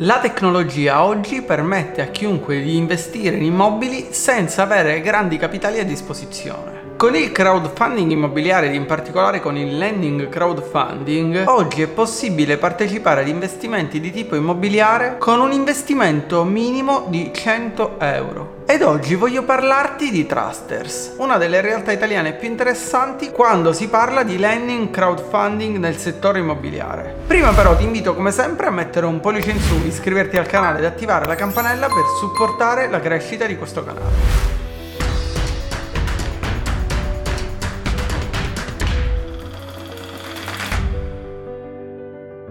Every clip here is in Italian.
La tecnologia oggi permette a chiunque di investire in immobili senza avere grandi capitali a disposizione. Con il crowdfunding immobiliare ed in particolare con il lending crowdfunding, oggi è possibile partecipare ad investimenti di tipo immobiliare con un investimento minimo di 100 euro. Ed oggi voglio parlarti di Trusters, una delle realtà italiane più interessanti quando si parla di lending crowdfunding nel settore immobiliare. Prima però ti invito come sempre a mettere un pollice in su, iscriverti al canale ed attivare la campanella per supportare la crescita di questo canale.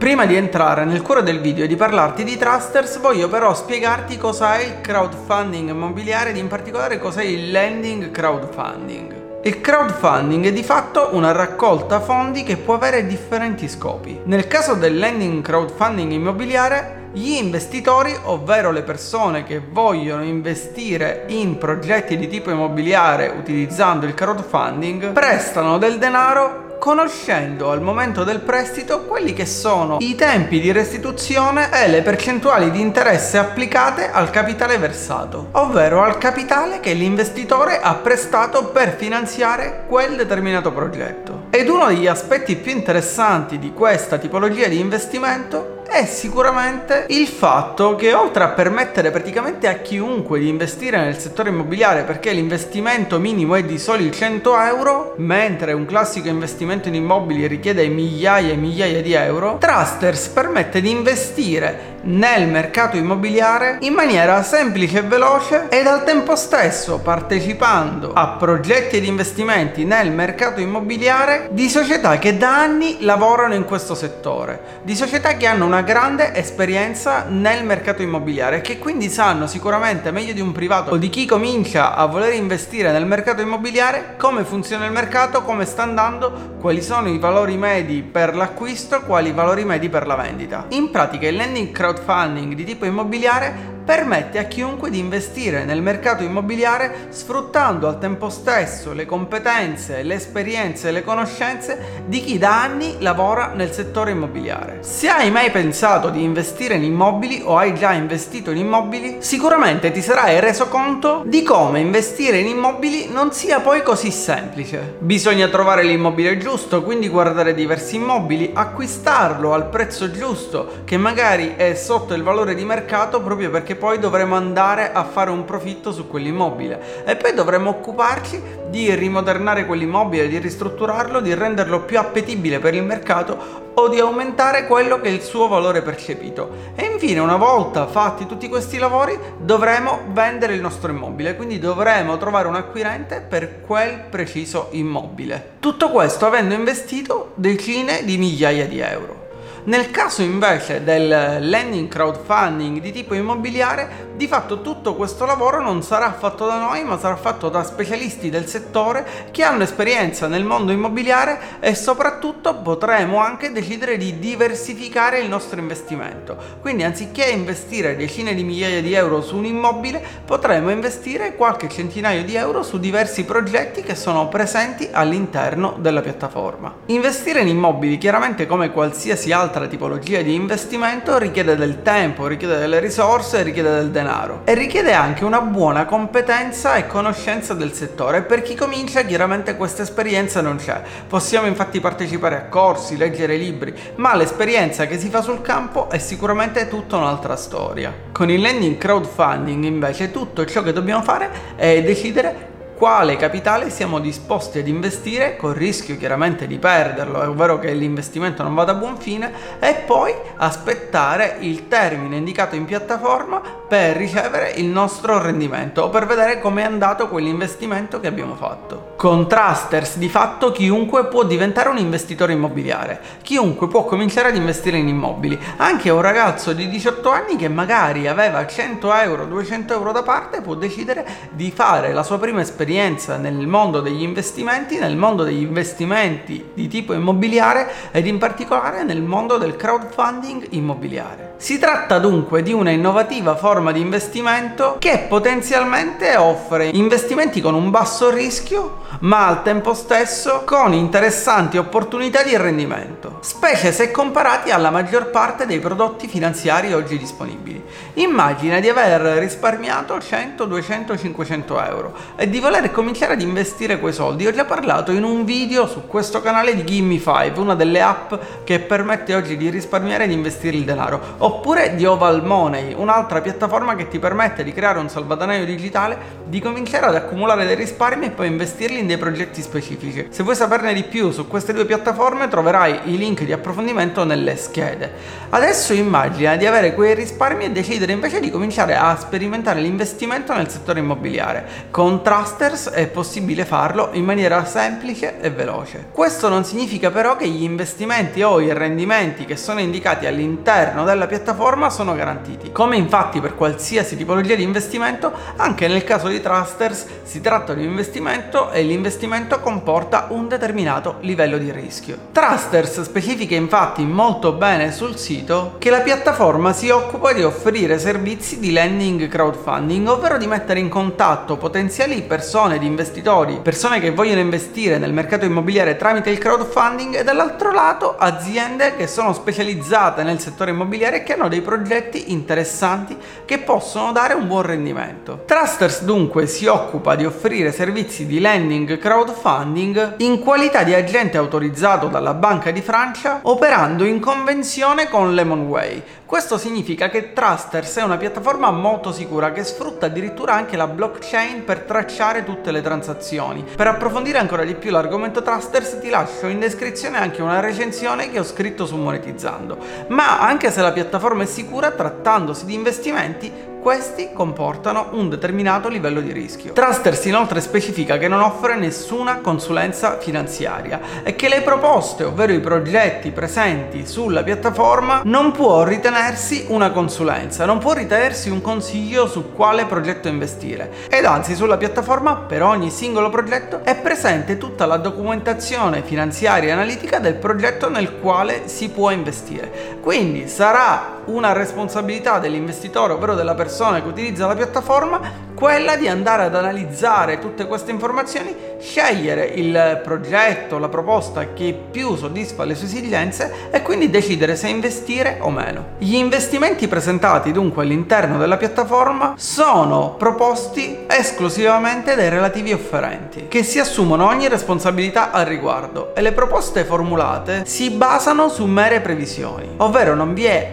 Prima di entrare nel cuore del video e di parlarti di Trusters, voglio però spiegarti cosa è il crowdfunding immobiliare ed in particolare cos'è il lending crowdfunding. Il crowdfunding è di fatto una raccolta fondi che può avere differenti scopi. Nel caso del lending crowdfunding immobiliare, gli investitori, ovvero le persone che vogliono investire in progetti di tipo immobiliare utilizzando il crowdfunding, prestano del denaro conoscendo al momento del prestito quelli che sono i tempi di restituzione e le percentuali di interesse applicate al capitale versato, ovvero al capitale che l'investitore ha prestato per finanziare quel determinato progetto. Ed uno degli aspetti più interessanti di questa tipologia di investimento è sicuramente il fatto che oltre a permettere praticamente a chiunque di investire nel settore immobiliare perché l'investimento minimo è di soli 100 euro, mentre un classico investimento in immobili richiede migliaia e migliaia di euro, Trusters permette di investire nel mercato immobiliare in maniera semplice e veloce ed al tempo stesso partecipando a progetti ed investimenti nel mercato immobiliare di società che da anni lavorano in questo settore, di società che hanno una grande esperienza nel mercato immobiliare e che quindi sanno sicuramente meglio di un privato o di chi comincia a voler investire nel mercato immobiliare come funziona il mercato, come sta andando, quali sono i valori medi per l'acquisto, quali i valori medi per la vendita. In pratica il lending crowd crowdfunding di tipo immobiliare permette a chiunque di investire nel mercato immobiliare sfruttando al tempo stesso le competenze, le esperienze e le conoscenze di chi da anni lavora nel settore immobiliare. Se hai mai pensato di investire in immobili o hai già investito in immobili, sicuramente ti sarai reso conto di come investire in immobili non sia poi così semplice. Bisogna trovare l'immobile giusto, quindi guardare diversi immobili, acquistarlo al prezzo giusto, che magari è sotto il valore di mercato proprio perché poi dovremo andare a fare un profitto su quell'immobile e poi dovremo occuparci di rimodernare quell'immobile, di ristrutturarlo, di renderlo più appetibile per il mercato o di aumentare quello che è il suo valore percepito. E infine, una volta fatti tutti questi lavori, dovremo vendere il nostro immobile, quindi dovremo trovare un acquirente per quel preciso immobile. Tutto questo avendo investito decine di migliaia di euro. Nel caso invece del lending crowdfunding di tipo immobiliare, di fatto tutto questo lavoro non sarà fatto da noi, ma sarà fatto da specialisti del settore che hanno esperienza nel mondo immobiliare e soprattutto potremo anche decidere di diversificare il nostro investimento. Quindi anziché investire decine di migliaia di euro su un immobile, potremo investire qualche centinaio di euro su diversi progetti che sono presenti all'interno della piattaforma. Investire in immobili chiaramente come qualsiasi altro altra tipologia di investimento richiede del tempo, richiede delle risorse, richiede del denaro e richiede anche una buona competenza e conoscenza del settore. Per chi comincia chiaramente questa esperienza non c'è. Possiamo infatti partecipare a corsi, leggere libri, ma l'esperienza che si fa sul campo è sicuramente tutta un'altra storia. Con il lending crowdfunding invece tutto ciò che dobbiamo fare è decidere quale capitale siamo disposti ad investire col rischio chiaramente di perderlo, ovvero che l'investimento non vada a buon fine e poi aspettare il termine indicato in piattaforma per ricevere il nostro rendimento o per vedere come è andato quell'investimento che abbiamo fatto. Con Trusters di fatto chiunque può diventare un investitore immobiliare, chiunque può cominciare ad investire in immobili, anche un ragazzo di 18 anni che magari aveva 100 euro, 200 euro da parte può decidere di fare la sua prima esperienza nel mondo degli investimenti, nel mondo degli investimenti di tipo immobiliare ed in particolare nel mondo del crowdfunding immobiliare. Si tratta dunque di una innovativa forma di investimento che potenzialmente offre investimenti con un basso rischio ma al tempo stesso con interessanti opportunità di rendimento, specie se comparati alla maggior parte dei prodotti finanziari oggi disponibili. Immagina di aver risparmiato 100, 200, 500 euro e di voler cominciare ad investire quei soldi. Ho già parlato in un video su questo canale di Gimme5, una delle app che permette oggi di risparmiare e di investire il denaro, oppure di Oval Money, un'altra piattaforma che ti permette di creare un salvadanaio digitale, di cominciare ad accumulare dei risparmi e poi investirli in dei progetti specifici. Se vuoi saperne di più su queste due piattaforme troverai i link di approfondimento nelle schede. Adesso immagina di avere quei risparmi e decidere invece di cominciare a sperimentare l'investimento nel settore immobiliare. Con Trusters è possibile farlo in maniera semplice e veloce. Questo non significa però che gli investimenti o i rendimenti che sono indicati all'interno della piattaforma sono garantiti. Come infatti per qualsiasi tipologia di investimento, anche nel caso di Trusters si tratta di un investimento e l'investimento comporta un determinato livello di rischio. Trusters specifica infatti molto bene sul sito che la piattaforma si occupa di offrire servizi di lending crowdfunding, ovvero di mettere in contatto potenziali persone di investitori, persone che vogliono investire nel mercato immobiliare tramite il crowdfunding e dall'altro lato aziende che sono specializzate nel settore immobiliare e che hanno dei progetti interessanti che possono dare un buon rendimento. Trusters dunque si occupa di offrire servizi di lending crowdfunding in qualità di agente autorizzato dalla Banca di Francia operando in convenzione con Lemonway. Questo significa che Trusters è una piattaforma molto sicura che sfrutta addirittura anche la blockchain per tracciare tutte le transazioni. Per approfondire ancora di più l'argomento Trusters ti lascio in descrizione anche una recensione che ho scritto su Monetizzando. Ma anche se la piattaforma è sicura, trattandosi di investimenti, questi comportano un determinato livello di rischio. Trusters inoltre specifica che non offre nessuna consulenza finanziaria e che le proposte, ovvero i progetti presenti sulla piattaforma, non può ritenersi una consulenza, non può ritenersi un consiglio su quale progetto investire. Ed anzi sulla piattaforma per ogni singolo progetto è presente tutta la documentazione finanziaria e analitica del progetto nel quale si può investire. Quindi sarà una responsabilità dell'investitore, ovvero della persona che utilizza la piattaforma, quella di andare ad analizzare tutte queste informazioni, scegliere il progetto, la proposta che più soddisfa le sue esigenze e quindi decidere se investire o meno. Gli investimenti presentati dunque all'interno della piattaforma sono proposti esclusivamente dai relativi offerenti, che si assumono ogni responsabilità al riguardo e le proposte formulate si basano su mere previsioni, ovvero non vi è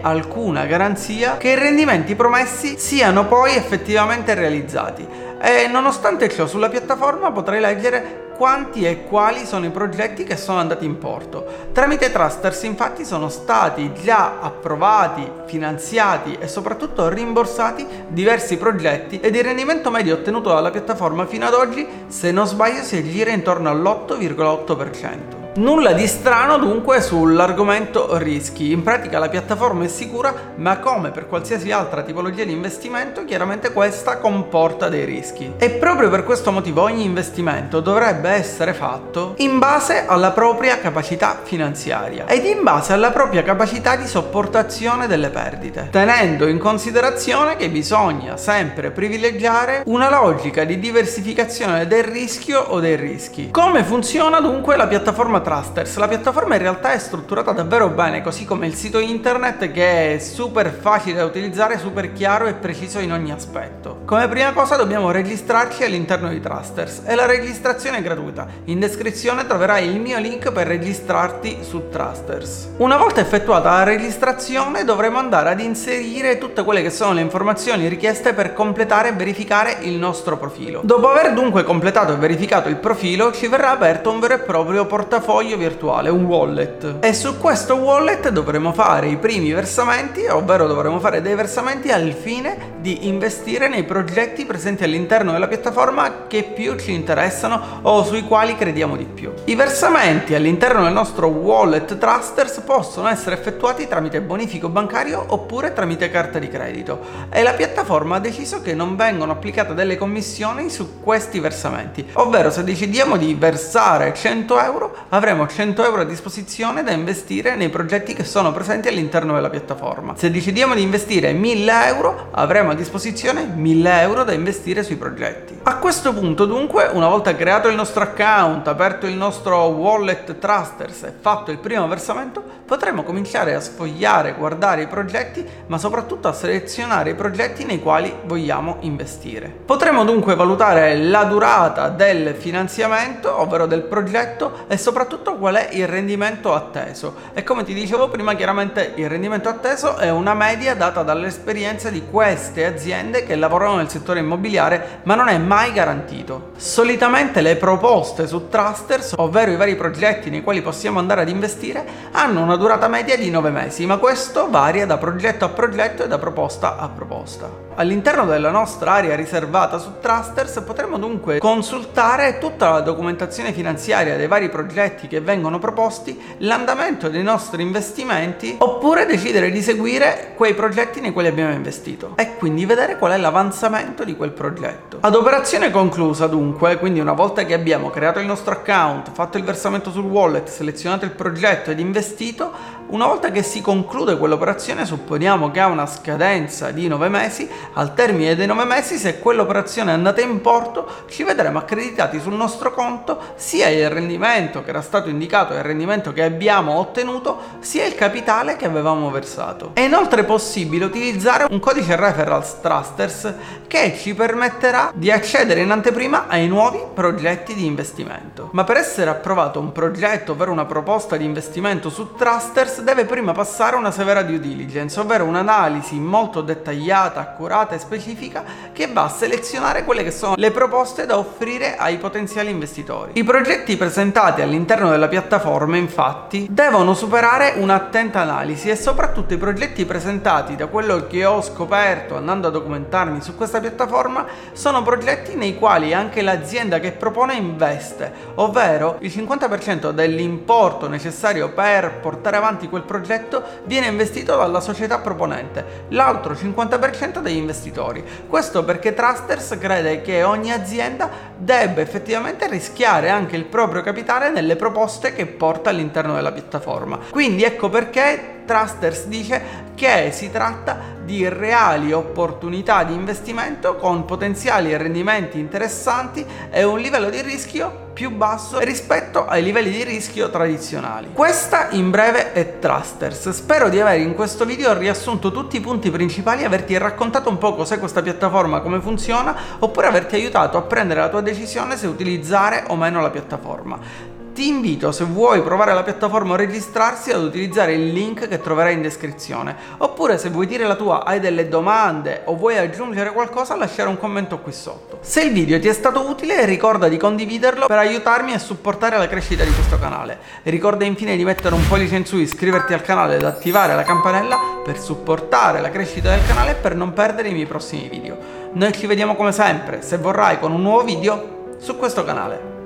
alcuna garanzia che i rendimenti promessi siano poi effettivamente realizzati e nonostante ciò sulla piattaforma potrai leggere quanti e quali sono i progetti che sono andati in porto. Tramite Trusters infatti sono stati già approvati, finanziati e soprattutto rimborsati diversi progetti ed il rendimento medio ottenuto dalla piattaforma fino ad oggi, se non sbaglio, si aggira intorno all'8,8%. Nulla di strano dunque sull'argomento rischi. In pratica la piattaforma è sicura, ma come per qualsiasi altra tipologia di investimento, chiaramente questa comporta dei rischi. E proprio per questo motivo ogni investimento dovrebbe essere fatto in base alla propria capacità finanziaria ed in base alla propria capacità di sopportazione delle perdite, tenendo in considerazione che bisogna sempre privilegiare una logica di diversificazione del rischio o dei rischi. Come funziona dunque la piattaforma Trusters. La piattaforma in realtà è strutturata davvero bene, così come il sito internet che è super facile da utilizzare, super chiaro e preciso in ogni aspetto. Come prima cosa dobbiamo registrarci all'interno di Trusters e la registrazione è gratuita. In descrizione troverai il mio link per registrarti su Trusters. Una volta effettuata la registrazione dovremo andare ad inserire tutte quelle che sono le informazioni richieste per completare e verificare il nostro profilo. Dopo aver dunque completato e verificato il profilo ci verrà aperto un vero e proprio portafoglio portafoglio virtuale, un wallet. E su questo wallet dovremo fare i primi versamenti, ovvero dovremo fare dei versamenti al fine di investire nei progetti presenti all'interno della piattaforma che più ci interessano o sui quali crediamo di più. I versamenti all'interno del nostro wallet Trusters possono essere effettuati tramite bonifico bancario oppure tramite carta di credito e la piattaforma ha deciso che non vengono applicate delle commissioni su questi versamenti, ovvero se decidiamo di versare 100 euro avremo avremo 100 euro a disposizione da investire nei progetti che sono presenti all'interno della piattaforma. Se decidiamo di investire 1000 euro, avremo a disposizione 1000 euro da investire sui progetti. A questo punto dunque, una volta creato il nostro account, aperto il nostro wallet Trusters e fatto il primo versamento, potremo cominciare a sfogliare, guardare i progetti, ma soprattutto a selezionare i progetti nei quali vogliamo investire. Potremo dunque valutare la durata del finanziamento, ovvero del progetto, e soprattutto qual è il rendimento atteso. E come ti dicevo prima, chiaramente il rendimento atteso è una media data dall'esperienza di queste aziende che lavorano nel settore immobiliare, ma non è mai garantito. Solitamente le proposte su Trusters, ovvero i vari progetti nei quali possiamo andare ad investire, hanno una durata media di 9 mesi, ma questo varia da progetto a progetto e da proposta a proposta. All'interno della nostra area riservata su Trusters potremo dunque consultare tutta la documentazione finanziaria dei vari progetti che vengono proposti, l'andamento dei nostri investimenti oppure decidere di seguire quei progetti nei quali abbiamo investito e quindi vedere qual è l'avanzamento di quel progetto. Ad operazione conclusa dunque, quindi una volta che abbiamo creato il nostro account, fatto il versamento sul wallet, selezionato il progetto ed investito, una volta che si conclude quell'operazione, supponiamo che ha una scadenza di 9 mesi, al termine dei 9 mesi, se quell'operazione è andata in porto, ci vedremo accreditati sul nostro conto sia il rendimento che era stato indicato e il rendimento che abbiamo ottenuto, sia il capitale che avevamo versato. È inoltre possibile utilizzare un codice referrals trusters che ci permetterà di accedere in anteprima ai nuovi progetti di investimento. Ma per essere approvato un progetto, ovvero una proposta di investimento su trusters, deve prima passare una severa due diligence, ovvero un'analisi molto dettagliata, accurata e specifica che va a selezionare quelle che sono le proposte da offrire ai potenziali investitori. I progetti presentati all'interno della piattaforma infatti devono superare un'attenta analisi e soprattutto i progetti presentati da quello che ho scoperto andando a documentarmi su questa piattaforma sono progetti nei quali anche l'azienda che propone investe, ovvero il 50% dell'importo necessario per portare avanti quel progetto viene investito dalla società proponente, l'altro 50% dagli investitori. Questo perché Trusters crede che ogni azienda debba effettivamente rischiare anche il proprio capitale nelle proposte che porta all'interno della piattaforma. Quindi ecco perché Trusters dice che si tratta di reali opportunità di investimento con potenziali rendimenti interessanti e un livello di rischio più basso rispetto ai livelli di rischio tradizionali. Questa in breve è Trusters. Spero di aver in questo video riassunto tutti i punti principali e averti raccontato un po' cos'è questa piattaforma, come funziona, oppure averti aiutato a prendere la tua decisione se utilizzare o meno la piattaforma. Ti invito, se vuoi provare la piattaforma o registrarsi, ad utilizzare il link che troverai in descrizione. Oppure se vuoi dire la tua, hai delle domande o vuoi aggiungere qualcosa, lasciare un commento qui sotto. Se il video ti è stato utile, ricorda di condividerlo per aiutarmi a supportare la crescita di questo canale. Ricorda infine di mettere un pollice in su, iscriverti al canale ed attivare la campanella per supportare la crescita del canale e per non perdere i miei prossimi video. Noi ci vediamo come sempre, se vorrai, con un nuovo video su questo canale.